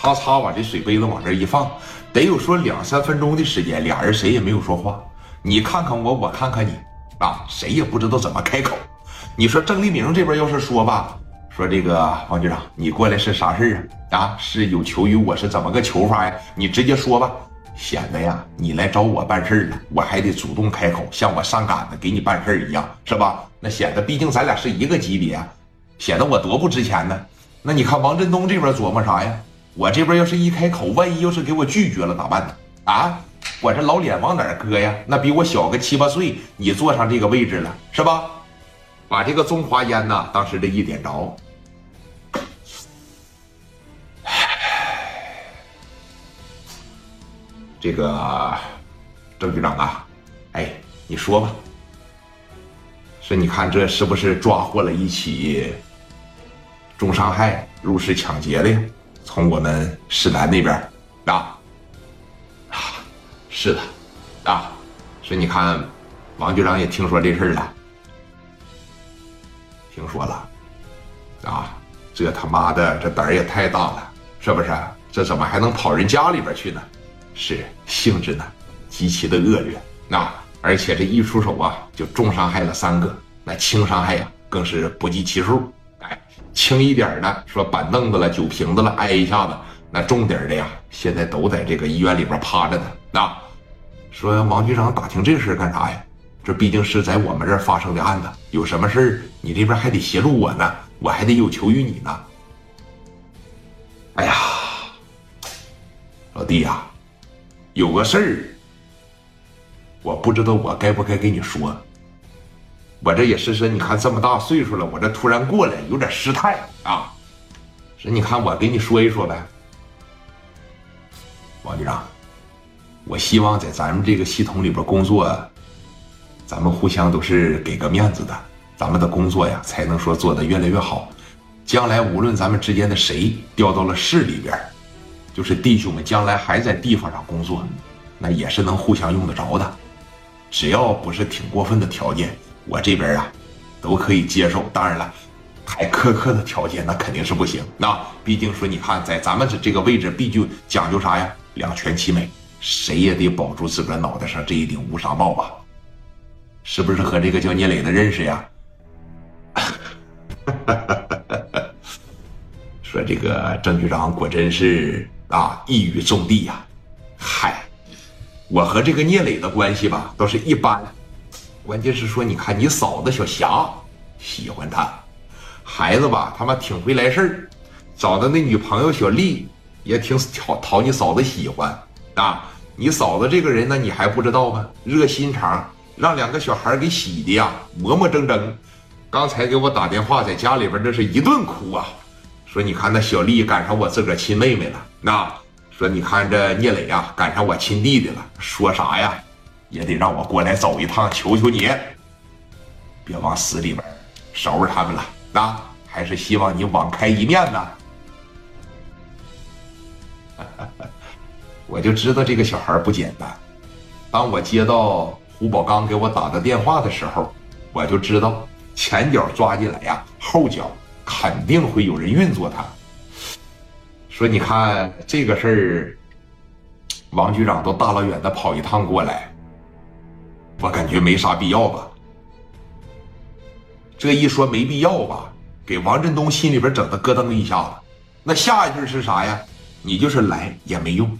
啪嚓把这水杯子往这一放，得有说两三分钟的时间，俩人谁也没有说话。你看看我，我看看你，啊，谁也不知道怎么开口。你说郑立明这边要是说吧，说这个王局长，你过来是啥事啊？啊，是有求于我，是怎么个求法呀？你直接说吧，显得呀，你来找我办事了，我还得主动开口，像我上赶子给你办事一样，是吧？那显得，毕竟咱俩是一个级别，显得我多不值钱呢。那你看王振东这边琢磨啥呀？我这边要是一开口，万一要是给我拒绝了咋办呢？啊，我这老脸往哪搁呀？那比我小个七八岁，你坐上这个位置了，是吧？把这个中华烟呐，当时这一点着，这个郑局长啊，哎，你说吧，说你看这是不是抓获了一起重伤害、入室抢劫的？从我们市南那边啊，啊，是的，啊，所以你看，王局长也听说这事儿了。听说了，啊，这他妈的这胆儿也太大了，是不是？这怎么还能跑人家里边去呢？是性质呢，极其的恶劣。那而且这一出手啊，就重伤害了三个，那轻伤害呀，更是不计其数。轻一点的说板凳子了、酒瓶子了，挨一下子；那重点的呀，现在都在这个医院里边趴着呢。那说王局长打听这事干啥呀？这毕竟是在我们这儿发生的案子，有什么事儿你这边还得协助我呢，我还得有求于你呢。哎呀，老弟呀，有个事儿，我不知道我该不该跟你说。我这也是说，你看这么大岁数了，我这突然过来有点失态啊。说你看我给你说一说呗，王局长，我希望在咱们这个系统里边工作。咱们互相都是给个面子的，咱们的工作呀才能说做得越来越好。将来无论咱们之间的谁调到了市里边，就是弟兄们将来还在地方上工作，那也是能互相用得着的。只要不是挺过分的条件，我这边啊都可以接受。当然了，太苛刻的条件那肯定是不行。那毕竟说，你看在咱们这这个位置，必须讲究啥呀？两全其美，谁也得保住自个脑袋上这一顶乌纱帽吧。是不是和这个叫聂磊的认识呀？说这个郑局长果真是啊一语中的呀！嗨，我和这个聂磊的关系吧都是一般，关键是说你看你嫂子小霞喜欢他，孩子吧他妈挺会来事儿，找的那女朋友小丽也挺讨讨你嫂子喜欢啊！你嫂子这个人呢你还不知道吗？热心肠。让两个小孩给洗的呀，磨磨蹭蹭。刚才给我打电话，在家里边这是一顿哭啊，说你看那小丽赶上我自个儿亲妹妹了，那说你看这聂磊呀赶上我亲弟弟了，说啥呀，也得让我过来走一趟，求求你，别往死里边收拾他们了，那还是希望你网开一面呢。我就知道这个小孩不简单，当我接到。胡宝刚给我打的电话的时候，我就知道前脚抓进来呀，后脚肯定会有人运作他。说你看这个事儿，王局长都大老远的跑一趟过来，我感觉没啥必要吧。这一说没必要吧，给王振东心里边整的咯噔一下子。那下一句是啥呀？你就是来也没用。